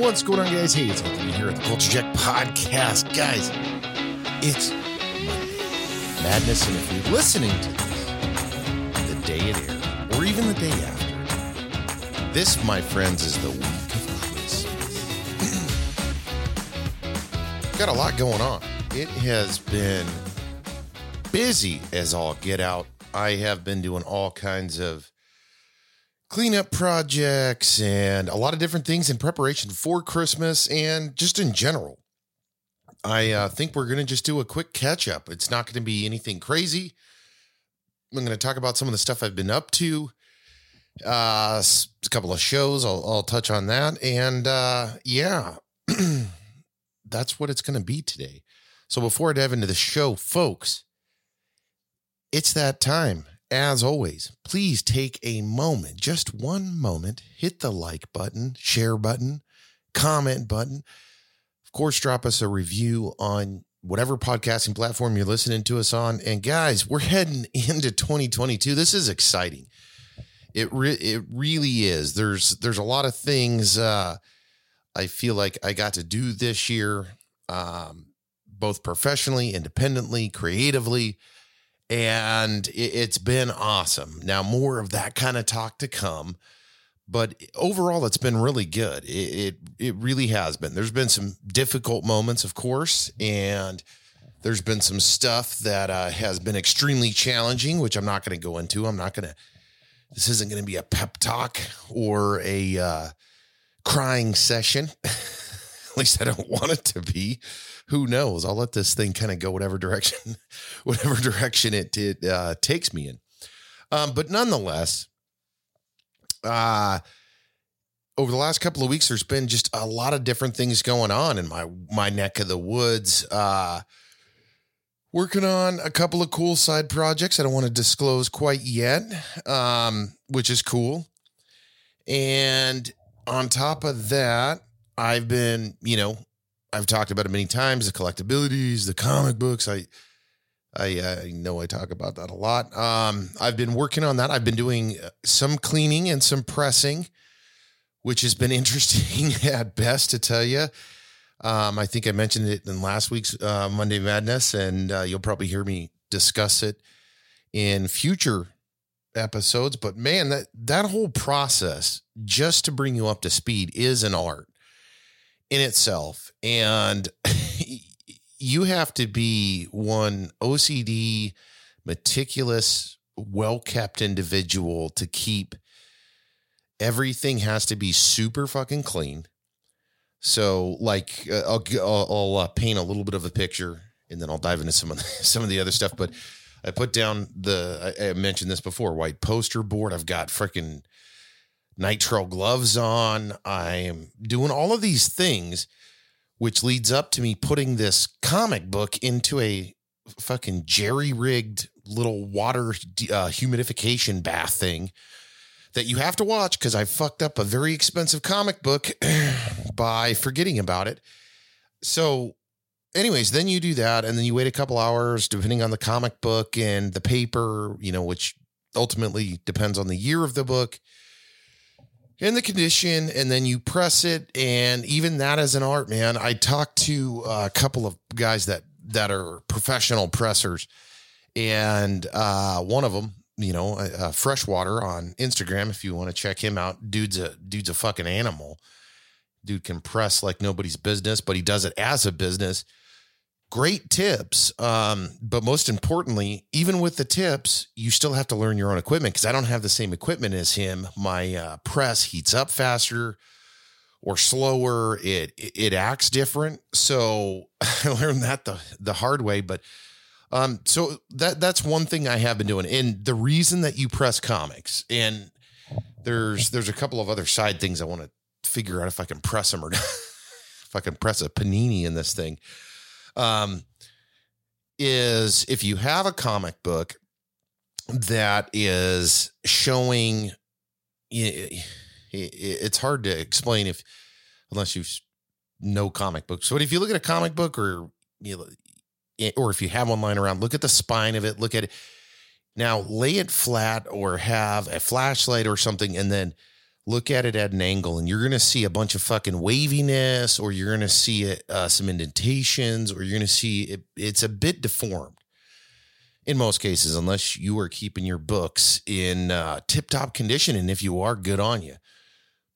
What's going on, guys? Hey, it's Anthony here at the Culture Check Podcast. Guys, it's. Madness, and if you're listening to this the day it aired, or even the day after, this, my friends, is the week of Christmas. Got a lot going on. It has been busy as all get out. I have been doing all kinds of cleanup projects and a lot of different things in preparation for Christmas and just in general. I uh, think we're going to just do a quick catch up. It's not going to be anything crazy. I'm going to talk about some of the stuff I've been up to. Uh, a couple of shows. I'll, I'll touch on that. And uh, yeah, that's what it's going to be today. So before I dive into the show, folks, it's that time as always, please take a moment, just one moment, hit the like button, share button, comment button. Of course, drop us a review on whatever podcasting platform you're listening to us on. And guys, we're heading into 2022. This is exciting. It re- it really is. There's there's a lot of things uh, I feel like I got to do this year, um, both professionally, independently, creatively and it's been awesome. Now, more of that kind of talk to come, but overall, it's been really good. It, it, it really has been. There's been some difficult moments, of course, and there's been some stuff that uh, has been extremely challenging, which I'm not going to go into. I'm not going to. This isn't going to be a pep talk or a uh, crying session. At least I don't want it to be who knows? I'll let this thing kind of go whatever direction, whatever direction it, it uh, takes me in. Um, but nonetheless, uh, over the last couple of weeks, there's been just a lot of different things going on in my my neck of the woods. Uh, working on a couple of cool side projects I don't want to disclose quite yet, um, which is cool. And on top of that, I've been, you know, I've talked about it many times. The collectabilities, the comic books. I, I, I know I talk about that a lot. Um, I've been working on that. I've been doing uh, some cleaning and some pressing, which has been interesting at best to tell you. Um, I think I mentioned it in last week's uh, Monday Madness, and uh, you'll probably hear me discuss it in future episodes. But man, that that whole process just to bring you up to speed is an art in itself. And you have to be one OCD, meticulous, well kept individual to keep everything has to be super fucking clean. So, like, uh, I'll, I'll, uh, paint a little bit of a picture and then I'll dive into some of the, some of the other stuff. But I put down the, I, I mentioned this before, white poster board. I've got freaking nitrile gloves on. I am doing all of these things, which leads up to me putting this comic book into a fucking jerry rigged little water uh, humidification bath thing that you have to watch because I fucked up a very expensive comic book by forgetting about it. So, anyways, then you do that, and then you wait a couple hours, depending on the comic book and the paper, you know, which ultimately depends on the year of the book in the condition and then you press it and even that as an art man i talked to a couple of guys that that are professional pressers and uh, one of them you know uh, freshwater on instagram if you want to check him out dude's a dude's a fucking animal. Dude can press like nobody's business but he does it as a business great tips. Um, but most importantly, even with the tips, you still have to learn your own equipment because I don't have the same equipment as him. My uh, press heats up faster or slower. It, it, it acts different. So I learned that the the hard way. But um, so that that's one thing I have been doing. And the reason that you press comics and there's there's a couple of other side things I want to figure out if I can press them or not. if I can press a panini in this thing um, is if you have a comic book that is showing, it's hard to explain if unless you know comic books. But if you look at a comic book or you know, or if you have one lying around, look at the spine of it. Look at it. Now, lay it flat or have a flashlight or something, and then look at it at an angle and you're going to see a bunch of fucking waviness or you're going to see it, uh, some indentations or you're going to see it, it's a bit deformed in most cases, unless you are keeping your books in uh, tip top condition. And if you are, good on you.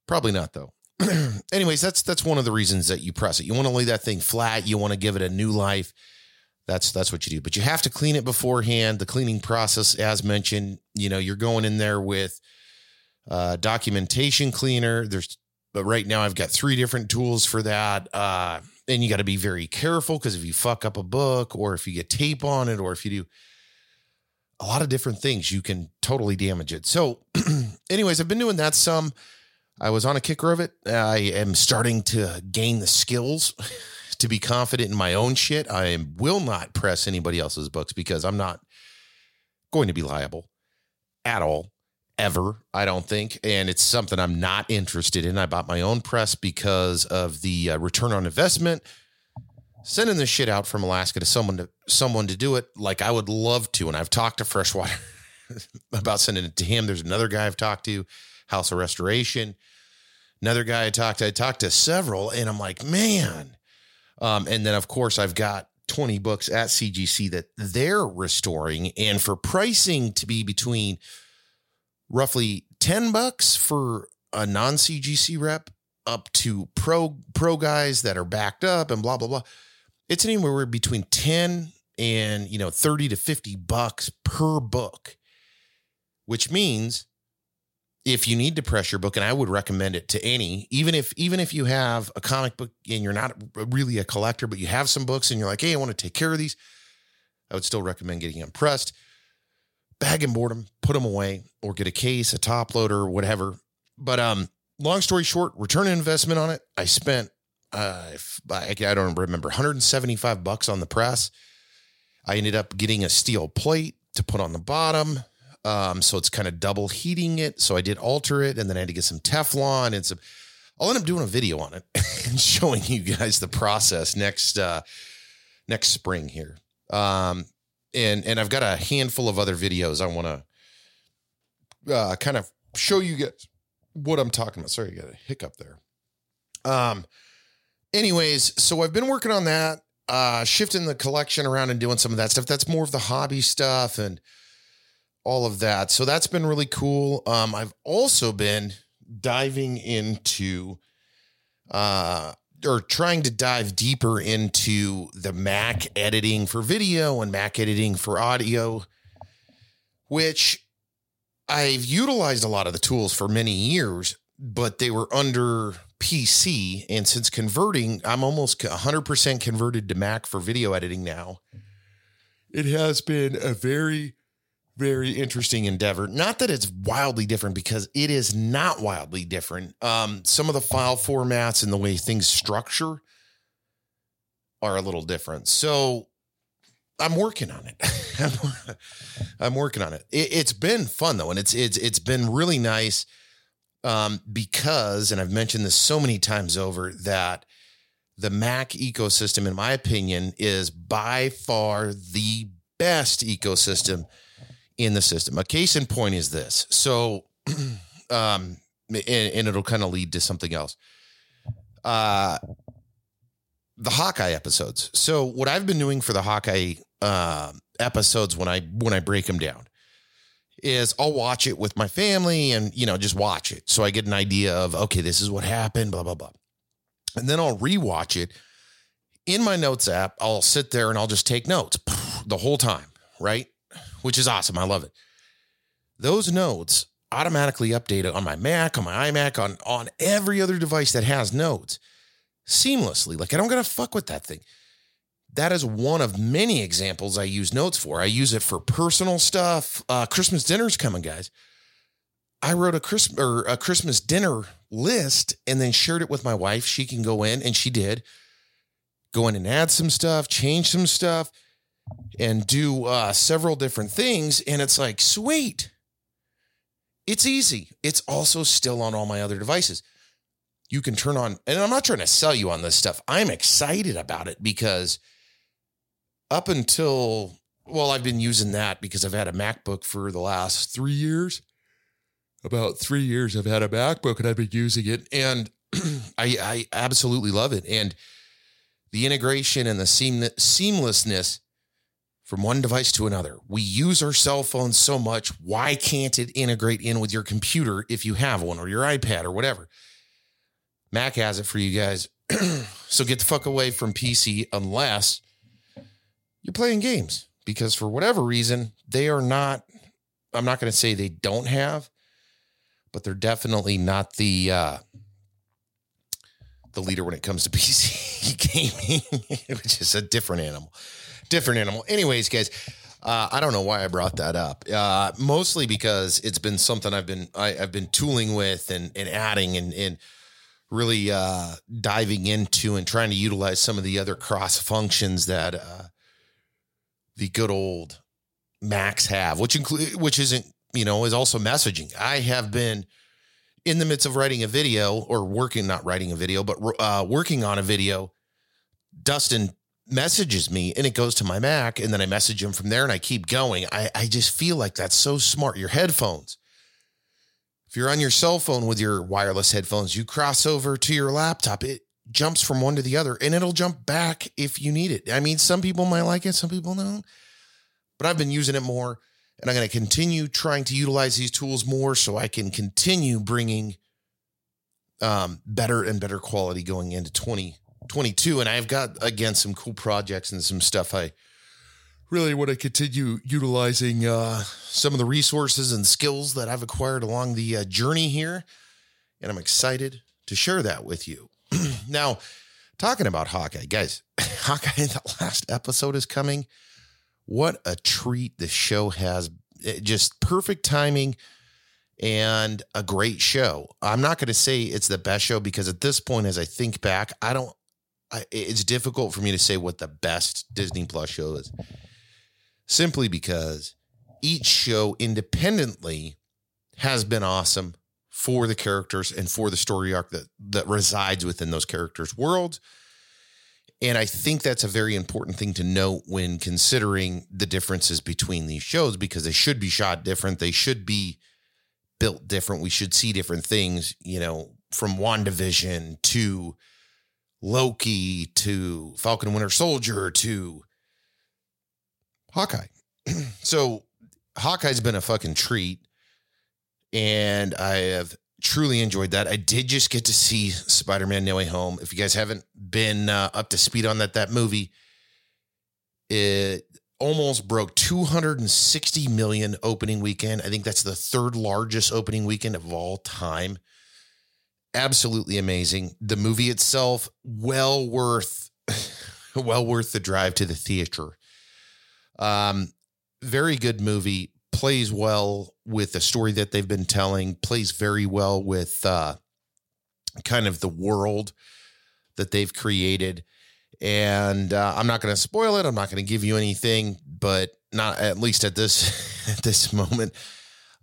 Probably not though. Anyways, that's that's one of the reasons that you press it. You want to lay that thing flat. You want to give it a new life. That's that's what you do. But you have to clean it beforehand. The cleaning process, as mentioned, you know, you're going in there with uh, documentation cleaner. There's but right now I've got three different tools for that. Uh, and you got to be very careful because if you fuck up a book or if you get tape on it or if you do a lot of different things, you can totally damage it. So, anyways, I've been doing that some. I was on a kicker of it. I am starting to gain the skills to be confident in my own shit. I will not press anybody else's books because I'm not going to be liable at all, ever, I don't think. And it's something I'm not interested in. I bought my own press because of the uh, return on investment. Sending this shit out from Alaska to someone to someone to do it, like I would love to. And I've talked to Freshwater about sending it to him. There's another guy I've talked to, House of Restoration. Another guy I talked to, I talked to several, and I'm like, man. Um, and then of course I've got 20 books at CGC that they're restoring. And for pricing to be between roughly 10 bucks for a non CGC rep up to pro pro guys that are backed up and blah blah blah. It's anywhere between 10 and you know 30 to 50 bucks per book. Which means if you need to press your book, and I would recommend it to any, even if even if you have a comic book and you're not really a collector, but you have some books and you're like, hey, I want to take care of these, I would still recommend getting them pressed. Bag and board them, put them away, or get a case, a top loader, whatever. But um, long story short, return investment on it. I spent uh, I, I don't remember 175 bucks on the press. I ended up getting a steel plate to put on the bottom. Um, so it's kind of double heating it. So I did alter it and then I had to get some Teflon and some. I'll end up doing a video on it and showing you guys the process next uh next spring here. Um and and I've got a handful of other videos I want to uh kind of show you guys what I'm talking about. Sorry, I got a hiccup there. Um anyways, so I've been working on that, uh shifting the collection around and doing some of that stuff. That's more of the hobby stuff and all of that. So that's been really cool. Um, I've also been diving into uh or trying to dive deeper into the Mac editing for video and Mac editing for audio, which I've utilized a lot of the tools for many years, but they were under PC. And since converting, I'm almost 100% converted to Mac for video editing now. It has been a very very interesting endeavor. Not that it's wildly different because it is not wildly different. Um, some of the file formats and the way things structure are a little different. So I'm working on it. I'm, working on it. it. It's been fun though, and it's it's it's been really nice um, because, and I've mentioned this so many times over that the Mac ecosystem, in my opinion, is by far the best ecosystem in the system. A case in point is this. So, um, and, and it'll kind of lead to something else. Uh, the Hawkeye episodes. So, what I've been doing for the Hawkeye uh, episodes when I when I break them down is I'll watch it with my family and you know just watch it so I get an idea of okay this is what happened blah blah blah, and then I'll rewatch it in my notes app. I'll sit there and I'll just take notes the whole time, right? Which is awesome. I love it. Those notes automatically update on my Mac, on my iMac, on, on every other device that has notes seamlessly. Like I don't gotta fuck with that thing. That is one of many examples I use notes for. I use it for personal stuff. Uh, Christmas dinner's coming, guys. I wrote a Christmas or a Christmas dinner list and then shared it with my wife. She can go in, and she did. Go in and add some stuff, change some stuff and do uh, several different things. And it's like, sweet. It's easy. It's also still on all my other devices. You can turn on, and I'm not trying to sell you on this stuff. I'm excited about it because up until, well, I've been using that because I've had a MacBook for the last three years. about three years I've had a MacBook and I've been using it, and I, I absolutely love it. And the integration and the seam, seamlessness from one device to another. We use our cell phones so much. Why can't it integrate in with your computer if you have one or your iPad or whatever? Mac has it for you guys. so get the fuck away from PC unless you're playing games because for whatever reason, they are not, I'm not going to say they don't have, but they're definitely not the, uh, the leader when it comes to PC gaming, which is a different animal. Different animal. Anyways, guys, uh, I don't know why I brought that up. Uh, mostly because it's been something I've been I, have been tooling with and, and adding and, and really uh, diving into and trying to utilize some of the other cross functions that uh, the good old Macs have, which include which isn't you know is also messaging. I have been in the midst of writing a video or working, not writing a video, but uh, working on a video. Dustin messages me and it goes to my Mac, and then I message him from there, and I keep going. I I just feel like that's so smart. Your headphones if you're on your cell phone with your wireless headphones, you cross over to your laptop, it jumps from one to the other and it'll jump back if you need it. I mean, some people might like it, some people don't, but I've been using it more and I'm going to continue trying to utilize these tools more so I can continue bringing um, better and better quality going into 2022. And I've got, again, some cool projects and some stuff I really want to continue utilizing uh, some of the resources and skills that I've acquired along the uh, journey here. And I'm excited to share that with you. now, talking about Hawkeye, guys, Hawkeye, the last episode is coming. What a treat the show has. It just perfect timing and a great show. I'm not going to say it's the best show because at this point, as I think back, I don't, I, it's difficult for me to say what the best Disney Plus show is simply because each show independently has been awesome for the characters and for the story arc that that resides within those characters' worlds. And I think that's a very important thing to note when considering the differences between these shows because they should be shot different. They should be built different. We should see different things, you know, from WandaVision to Loki to Falcon Winter Soldier to Hawkeye. so Hawkeye's been a fucking treat. And I have truly enjoyed that. I did just get to see Spider Man No Way Home. If you guys haven't been uh, up to speed on that, that movie, it almost broke 260 million opening weekend. I think that's the third largest opening weekend of all time. Absolutely amazing. The movie itself, well worth, well worth the drive to the theater. Um, very good movie. Plays well with the story that they've been telling. Plays very well with uh, kind of the world that they've created. And uh, I'm not going to spoil it. I'm not going to give you anything, but not at least at this at this moment.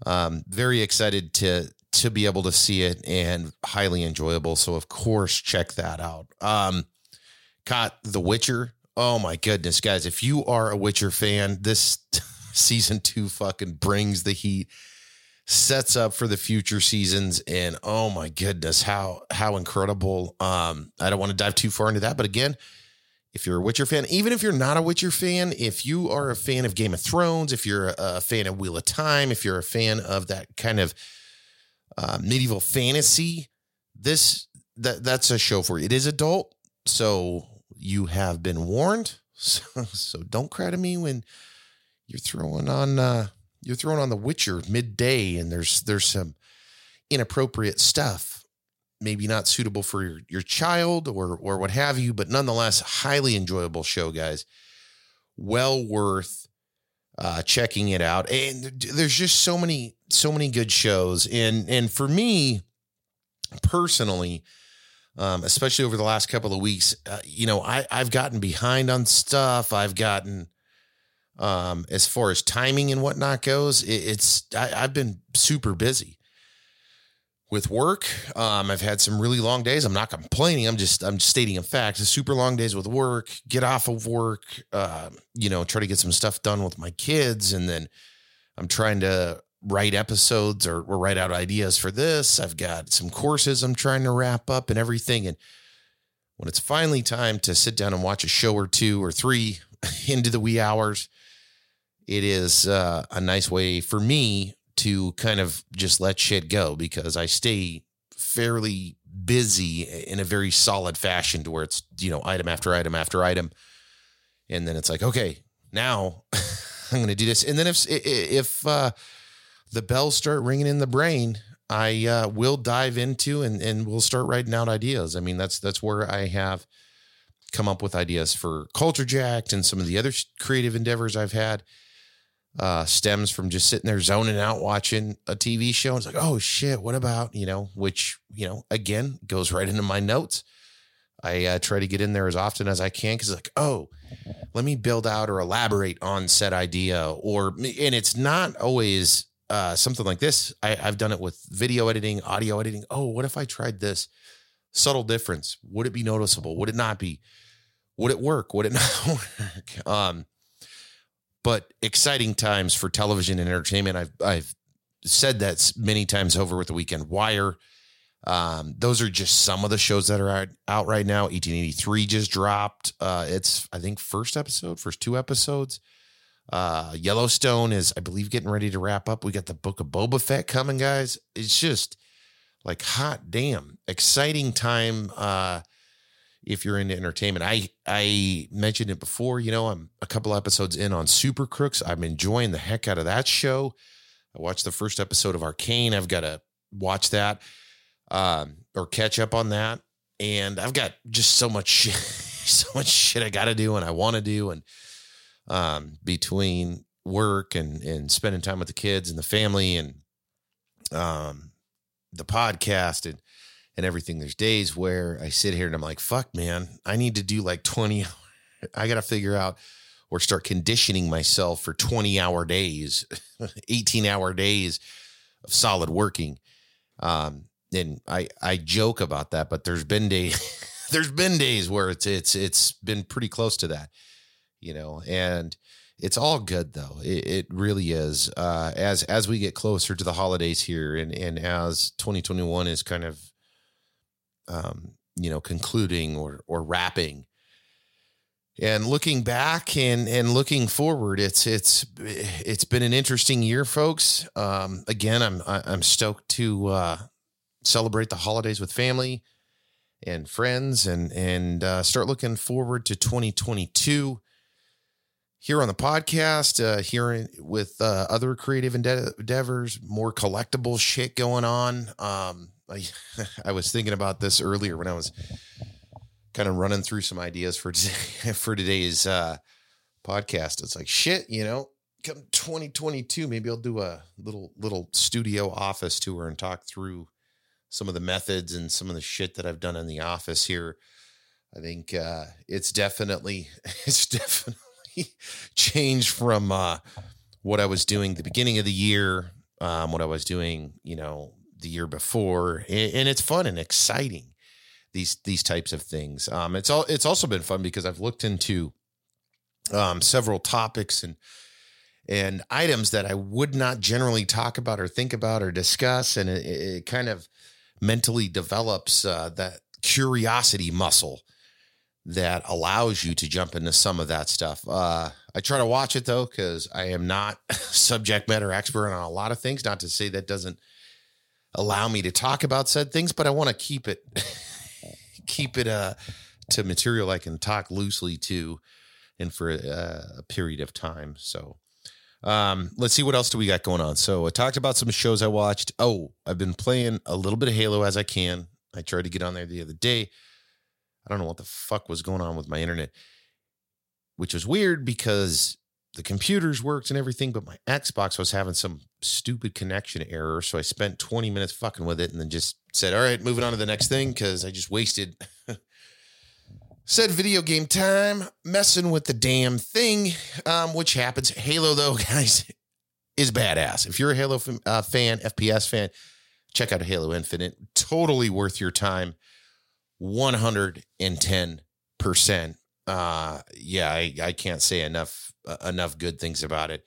Um, very excited to to be able to see it and highly enjoyable. So of course, check that out. Um, caught The Witcher Oh my goodness, guys! If you are a Witcher fan, this season two fucking brings the heat, sets up for the future seasons, and oh my goodness, how how incredible! Um, I don't want to dive too far into that, but again, if you're a Witcher fan, even if you're not a Witcher fan, if you are a fan of Game of Thrones, if you're a fan of Wheel of Time, if you're a fan of that kind of uh, medieval fantasy, this that that's a show for you. It is adult, so you have been warned. So, so don't cry to me when you're throwing on uh, you're throwing on The Witcher midday and there's there's some inappropriate stuff, maybe not suitable for your, your child or or what have you, but nonetheless highly enjoyable show, guys. Well worth uh, checking it out. And there's just so many so many good shows, and and for me personally um, especially over the last couple of weeks. Uh, you know, I, I've gotten behind on stuff. I've gotten, um, as far as timing and whatnot goes, it, it's, I, I've been super busy with work. Um, I've had some really long days. I'm not complaining. I'm just, I'm just stating a fact. The super long days with work, get off of work, uh, you know, try to get some stuff done with my kids. And then I'm trying to write episodes or, or write out ideas for this. I've got some courses I'm trying to wrap up and everything. And when it's finally time to sit down and watch a show or two or three into the wee hours, it is uh, a nice way for me to kind of just let shit go because I stay fairly busy in a very solid fashion to where it's, you know, item after item after item. And then it's like, okay, now I'm going to do this. And then if, if, uh, the bells start ringing in the brain, I uh, will dive into and, and we'll start writing out ideas. I mean, that's, that's where I have come up with ideas for Culture Jacked and some of the other creative endeavors I've had uh, stems from just sitting there zoning out watching a TV show. It's like, oh shit, what about, you know, which, you know, again goes right into my notes. I uh, try to get in there as often as I can because, like, oh, let me build out or elaborate on said idea. Or, and it's not always uh, something like this. I, I've done it with video editing, audio editing. Oh, what if I tried this? Subtle difference. Would it be noticeable? Would it not be? Would it work? Would it not work? Um, but exciting times for television and entertainment. I've I've said that many times over with the Weekend Wire. Um, those are just some of the shows that are out, right now. 1883 just dropped. Uh, it's I think first episode, first two episodes. Uh, Yellowstone is I believe getting ready to wrap up. We got the Book of Boba Fett coming, guys. It's just like hot damn exciting time. Uh, if you're into entertainment. I I mentioned it before, you know, I'm a couple episodes in on Super Crooks. I'm enjoying the heck out of that show. I watched the first episode of Arcane. I've got to watch that um, or catch up on that. And I've got just so much shit, so much shit I got to do and I want to do. And um, between work and and spending time with the kids and the family and um, the podcast and and everything. There's days where I sit here and I'm like, fuck, man, I need to do like 20. I got to figure out or start conditioning myself for 20 hour days, 18 hour days of solid working. Um, and I, I joke about that, but there's been days, there's been days where it's, it's, it's been pretty close to that, you know, and it's all good though. It, it really is. Uh, as, as we get closer to the holidays here and, and as 2021 is kind of um, you know, concluding or or wrapping. And looking back and and looking forward, it's it's it's been an interesting year, folks. Um, again, I'm I'm stoked to uh, celebrate the holidays with family and friends, and and uh, start looking forward to 2022 here on the podcast, uh, here with uh, other creative endeavors, more collectible shit going on. Um, I, I was thinking about this earlier when I was kind of running through some ideas for today, for today's uh, podcast. It's like shit, you know. Come 2022, maybe I'll do a little little studio office tour and talk through some of the methods and some of the shit that I've done in the office here. I think uh, it's definitely it's definitely changed from uh, what I was doing the beginning of the year, um, what I was doing, you know, the year before, and it's fun and exciting. These these types of things. Um, it's all it's also been fun because I've looked into um, several topics and and items that I would not generally talk about or think about or discuss, and it, it kind of mentally develops uh, that curiosity muscle that allows you to jump into some of that stuff. Uh, I try to watch it though because I am not subject matter expert on a lot of things. Not to say that doesn't allow me to talk about said things, but I want to keep it keep it uh to material I can talk loosely to and for a, a period of time. So um, let's see what else do we got going on. So I talked about some shows I watched. Oh, I've been playing a little bit of Halo as I can. I tried to get on there the other day. I don't know what the fuck was going on with my internet, which was weird because the computers worked and everything, but my Xbox was having some stupid connection error. So I spent 20 minutes fucking with it and then just said, all right, moving on to the next thing because I just wasted said video game time messing with the damn thing, um, which happens. Halo, though, guys, is badass. If you're a Halo uh, fan, FPS fan, check out Halo Infinite. Totally worth your time. 110%. Uh, yeah, I, I can't say enough uh, enough good things about it.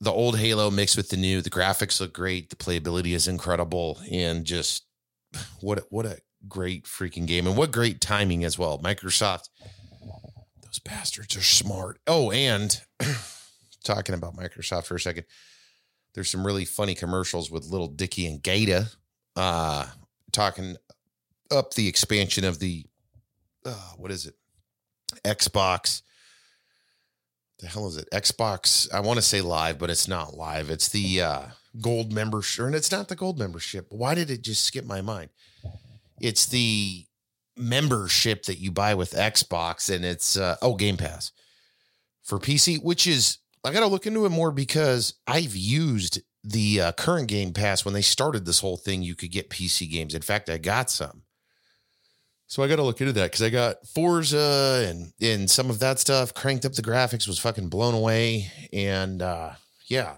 the old Halo mixed with the new. The graphics look great. The playability is incredible, and just what a, what a great freaking game, and what great timing as well. Microsoft, those bastards are smart. Oh, and talking about Microsoft for a second, there's some really funny commercials with Lil Dicky and Gata, uh, talking up the expansion of the uh, what is it, Xbox the hell is it? Xbox. I want to say live, but it's not live. It's the uh, gold membership, and it's not the gold membership. Why did it just skip my mind? It's the membership that you buy with Xbox, and it's uh, oh Game Pass for PC, which is I got to look into it more because I've used the uh, current Game Pass when they started this whole thing. You could get PC games. In fact, I got some. So I got to look into that because I got Forza and and some of that stuff. Cranked up the graphics, was fucking blown away, and uh, yeah.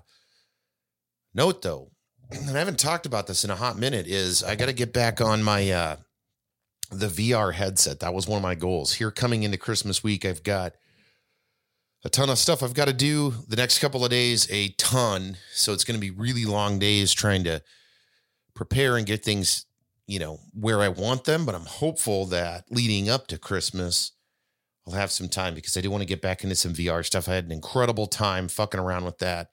Note though, and I haven't talked about this in a hot minute. Is I got to get back on my uh, the VR headset. That was one of my goals. Here coming into Christmas week, I've got a ton of stuff I've got to do the next couple of days. A ton, so it's going to be really long days trying to prepare and get things you know, where I want them, but I'm hopeful that leading up to Christmas, I'll have some time because I do want to get back into some VR stuff. I had an incredible time fucking around with that.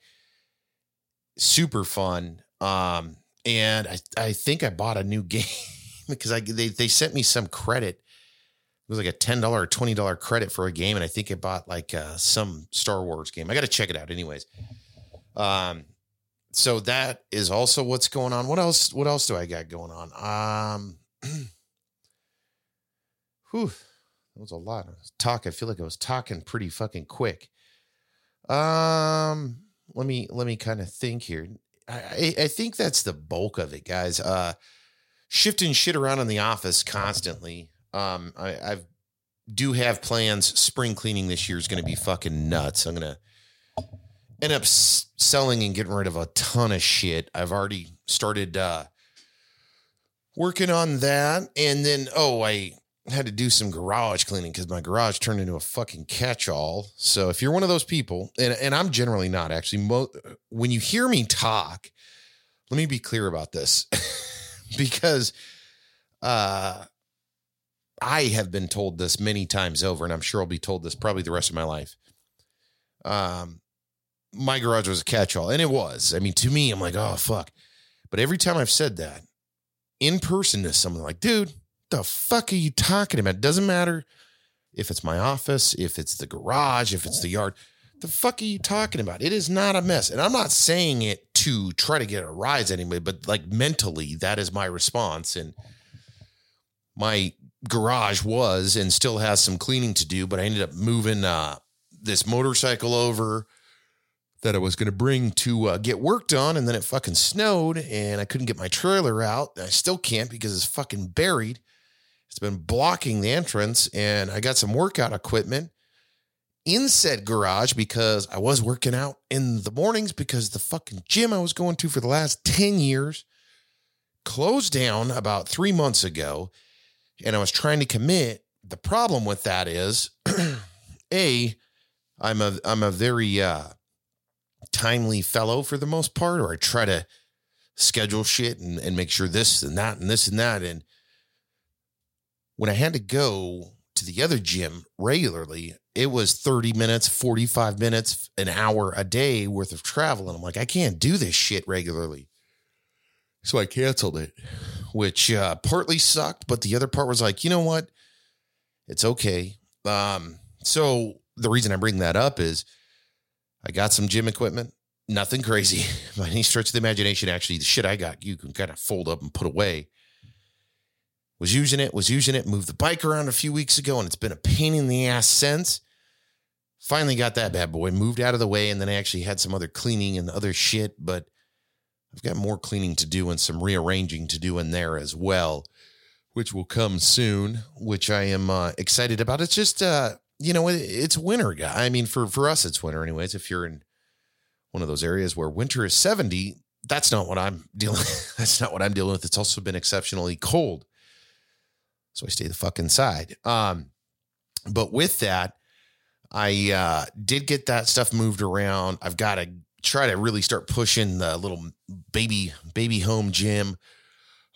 Super fun. Um, and I, I think I bought a new game because I they they sent me some credit. It was like a ten dollar or twenty dollar credit for a game, and I think I bought like uh, some Star Wars game. I got to check it out, anyways. Um, so that is also what's going on. What else? What else do I got going on? Um, whew, that was a lot of talk. I feel like I was talking pretty fucking quick. Um, let me let me kind of think here. I, I think that's the bulk of it, guys. Uh, shifting shit around in the office constantly. Um, I I've do have plans. Spring cleaning this year is going to be fucking nuts. I'm gonna end up selling and getting rid of a ton of shit. I've already started uh, working on that. And then, oh, I had to do some garage cleaning because my garage turned into a fucking catch all. So if you're one of those people, and, and I'm generally not actually, mo- when you hear me talk, let me be clear about this because uh, I have been told this many times over, and I'm sure I'll be told this probably the rest of my life. Um, my garage was a catch all, and it was. I mean, to me, I'm like, oh, fuck. But every time I've said that in person to someone, like, dude, the fuck are you talking about? It doesn't matter if it's my office, if it's the garage, if it's the yard. The fuck are you talking about? It is not a mess. And I'm not saying it to try to get a rise anyway, but like mentally, that is my response. And my garage was and still has some cleaning to do, but I ended up moving uh, this motorcycle over that I was going to bring to uh, get work done, and then it fucking snowed, and I couldn't get my trailer out. I still can't because it's fucking buried. It's been blocking the entrance, and I got some workout equipment in said garage because I was working out in the mornings because the fucking gym I was going to for the last 10 years closed down about three months ago, and I was trying to commit. The problem with that is, a, I'm a I'm a very uh, timely fellow for the most part, or I try to schedule shit and, and make sure this and that and this and that. And when I had to go to the other gym regularly, it was 30 minutes, 45 minutes, an hour a day worth of travel. And I'm like, I can't do this shit regularly. So I canceled it, which uh, partly sucked, but the other part was like, you know what? It's okay. Um, so the reason I bring that up is I got some gym equipment, nothing crazy by any stretch of the imagination. Actually, the shit I got, you can kind of fold up and put away. Was using it, was using it, moved the bike around a few weeks ago, and it's been a pain in the ass since. Finally got that bad boy moved out of the way, and then I actually had some other cleaning and other shit, but I've got more cleaning to do and some rearranging to do in there as well, which will come soon, which I am uh, excited about. It's just uh, you know, it's winter. Guy. I mean, for for us, it's winter, anyways. If you're in one of those areas where winter is 70, that's not what I'm dealing. that's not what I'm dealing with. It's also been exceptionally cold, so I stay the fuck inside. Um, but with that, I uh, did get that stuff moved around. I've got to try to really start pushing the little baby baby home gym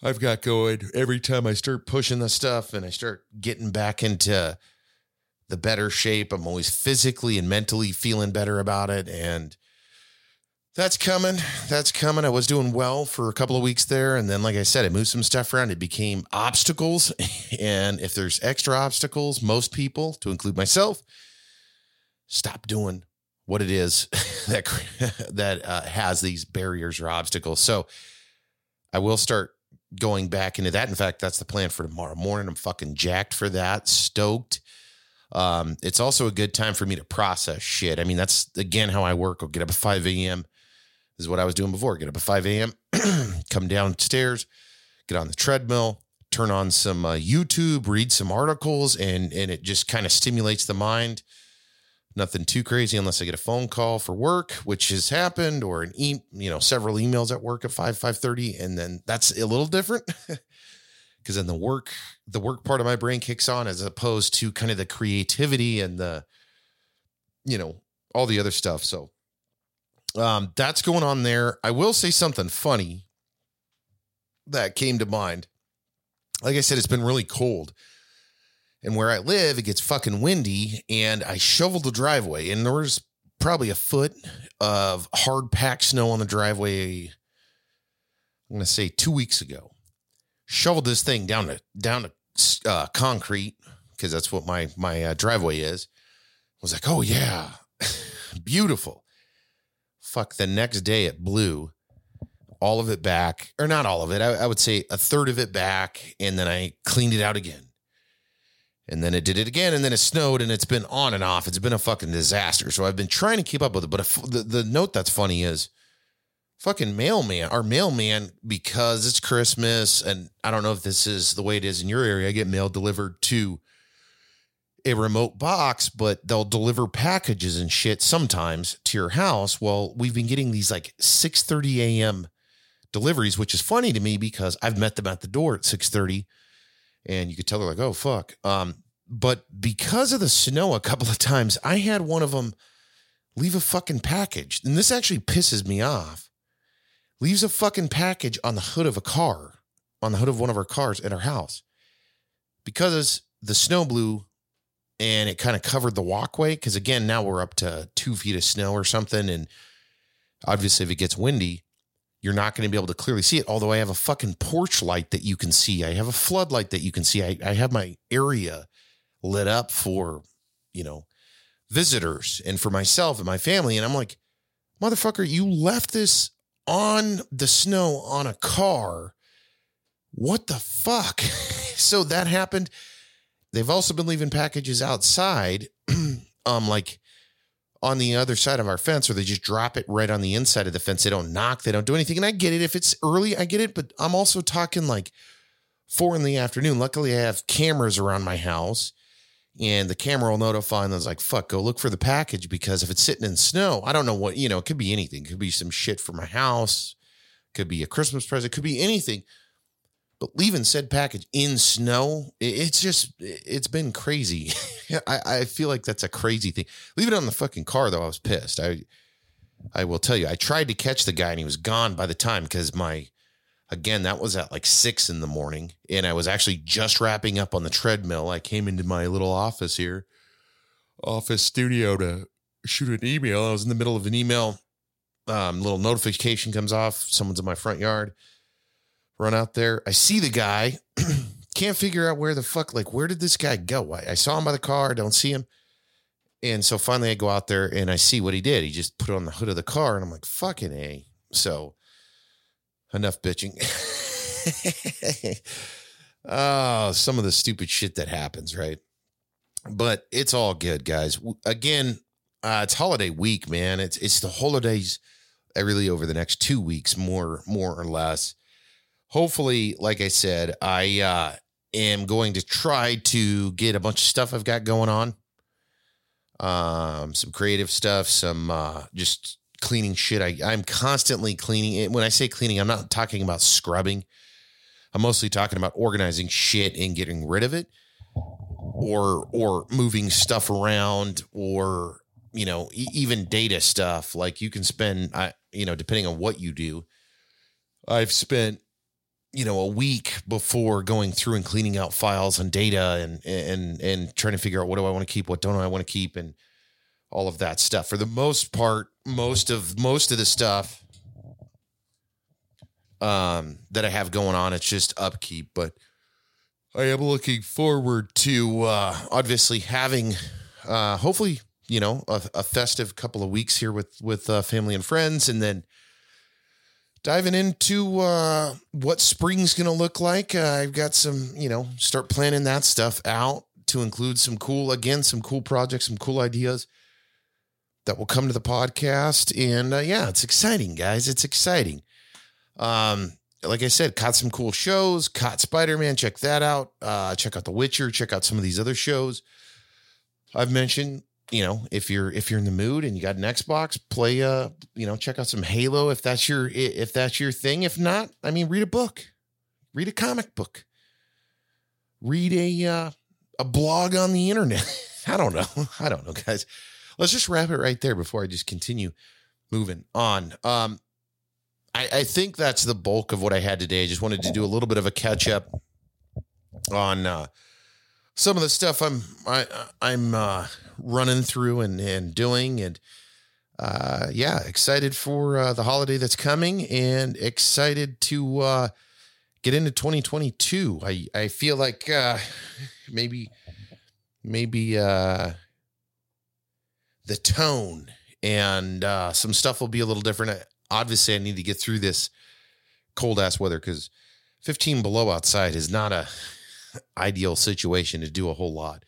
I've got going every time I start pushing the stuff and I start getting back into the better shape. I'm always physically and mentally feeling better about it. And that's coming. That's coming. I was doing well for a couple of weeks there. And then, like I said, I moved some stuff around. It became obstacles. And if there's extra obstacles, most people, to include myself, stop doing what it is that that uh, has these barriers or obstacles. So I will start going back into that. In fact, that's the plan for tomorrow morning. I'm fucking jacked for that, stoked. Um, it's also a good time for me to process shit. I mean, that's again how I work. I'll get up at 5 a.m. This is what I was doing before. Get up at 5 a.m., come downstairs, get on the treadmill, turn on some uh, YouTube, read some articles, and and it just kind of stimulates the mind nothing too crazy unless I get a phone call for work, which has happened, or an e- you know several emails at work at five five thirty, and then that's a little different because then the work the work part of my brain kicks on as opposed to kind of the creativity and the you know all the other stuff. So um, that's going on there. I will say something funny that came to mind. Like I said, it's been really cold and where I live, it gets fucking windy. And I shoveled the driveway, and there was probably a foot of hard packed snow on the driveway. I'm gonna say two weeks ago. Shoveled this thing down to down to uh, concrete because that's what my my uh, driveway is. I was like, oh yeah, beautiful. Fuck. The next day it blew all of it back, or not all of it. I, I would say a third of it back, and then I cleaned it out again and then it did it again and then it snowed and it's been on and off it's been a fucking disaster so i've been trying to keep up with it but if, the, the note that's funny is fucking mailman our mailman because it's christmas and i don't know if this is the way it is in your area i get mail delivered to a remote box but they'll deliver packages and shit sometimes to your house well we've been getting these like 6 30 a.m deliveries which is funny to me because i've met them at the door at 6 30 and you could tell they're like, oh fuck. Um, but because of the snow, a couple of times I had one of them leave a fucking package, and this actually pisses me off. Leaves a fucking package on the hood of a car, on the hood of one of our cars at our house, because the snow blew and it kind of covered the walkway. Because again, now we're up to two feet of snow or something, and obviously if it gets windy, you're not going to be able to clearly see it. Although I have a fucking porch light that you can see, I have a floodlight that you can see. I, I have my area lit up for, you know, visitors and for myself and my family. And I'm like, motherfucker, you left this on the snow on a car. What the fuck? so that happened. They've also been leaving packages outside. um, like on the other side of our fence or they just drop it right on the inside of the fence. They don't knock, they don't do anything. And I get it. If it's early, I get it. But I'm also talking like four in the afternoon. Luckily, I have cameras around my house and the camera will notify and I was like, fuck, go look for the package because if it's sitting in snow, I don't know what, you know, it could be anything. It could be some shit for my house, could be a Christmas present, could be anything. But leaving said package in snow, it's just it's been crazy. I, I feel like that's a crazy thing. Leave it on the fucking car though. I was pissed. I I will tell you, I tried to catch the guy and he was gone by the time because my again, that was at like six in the morning. And I was actually just wrapping up on the treadmill. I came into my little office here, office studio to shoot an email. I was in the middle of an email. Um, little notification comes off. Someone's in my front yard run out there. I see the guy, can't figure out where the fuck, like, where did this guy go? I, I saw him by the car, don't see him. And so finally I go out there and I see what he did. He just put on the hood of the car and I'm like, fucking A. So enough bitching. oh, some of the stupid shit that happens, right? But it's all good, guys. Again, uh, it's holiday week, man. It's it's the holidays really over the next two weeks, more more or less hopefully, like I said, I uh, am going to try to get a bunch of stuff I've got going on. Um, some creative stuff, some uh, just cleaning shit. I, I'm constantly cleaning it. When I say cleaning, I'm not talking about scrubbing. I'm mostly talking about organizing shit and getting rid of it or or moving stuff around or you know, e- even data stuff. Like you can spend, I, you know, depending on what you do. I've spent, you know, a week before going through and cleaning out files and data and and and trying to figure out what do I want to keep, what don't I want to keep, and all of that stuff. For the most part, most of most of the stuff um, that I have going on, it's just upkeep. But I am looking forward to uh, obviously having, uh, hopefully, you know, a, a festive couple of weeks here with with uh, family and friends, and then diving into uh, what spring's going to look like. Uh, I've got some, you know, start planning that stuff out to include some cool, again, some cool projects, some cool ideas that will come to the podcast. And uh, yeah, it's exciting, guys. It's exciting. Um, like I said, caught some cool shows. Caught Spider Man. Check that out. Uh, check out The Witcher. Check out some of these other shows. I've mentioned, you know, if you're if you're in the mood and you got an Xbox, play. Uh, you know, check out some Halo if that's your if that's your thing. If not, I mean, read a book. Read a comic book. Read a uh, a blog on the internet. I don't know. I don't know, guys let's just wrap it right there before I just continue moving on. Um, I, I think that's the bulk of what I had today. I just wanted to do a little bit of a catch up on uh, some of the stuff I'm I, I'm uh, running through and and doing, and uh, yeah, excited for uh, the holiday that's coming, and excited to uh, get into 2022. I I feel like uh, maybe maybe uh the tone and uh, some stuff will be a little different. Obviously, I need to get through this cold ass weather because 15 below outside is not a ideal situation to do a whole lot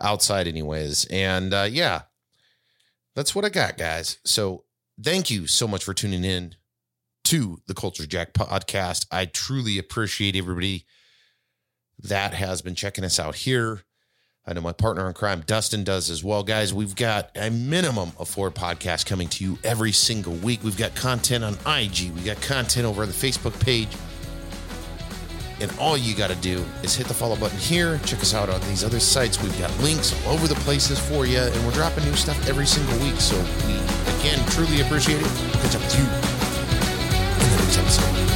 outside, anyways. And uh, yeah, that's what I got, guys. So thank you so much for tuning in to the Culture Jack podcast. I truly appreciate everybody that has been checking us out here. I know my partner in crime, Dustin, does as well. Guys, we've got a minimum of four podcasts coming to you every single week. We've got content on IG, we got content over on the Facebook page. And all you got to do is hit the follow button here. Check us out on these other sites. We've got links all over the places for you, and we're dropping new stuff every single week. So we, again, truly appreciate it. Catch up with you in the next episode.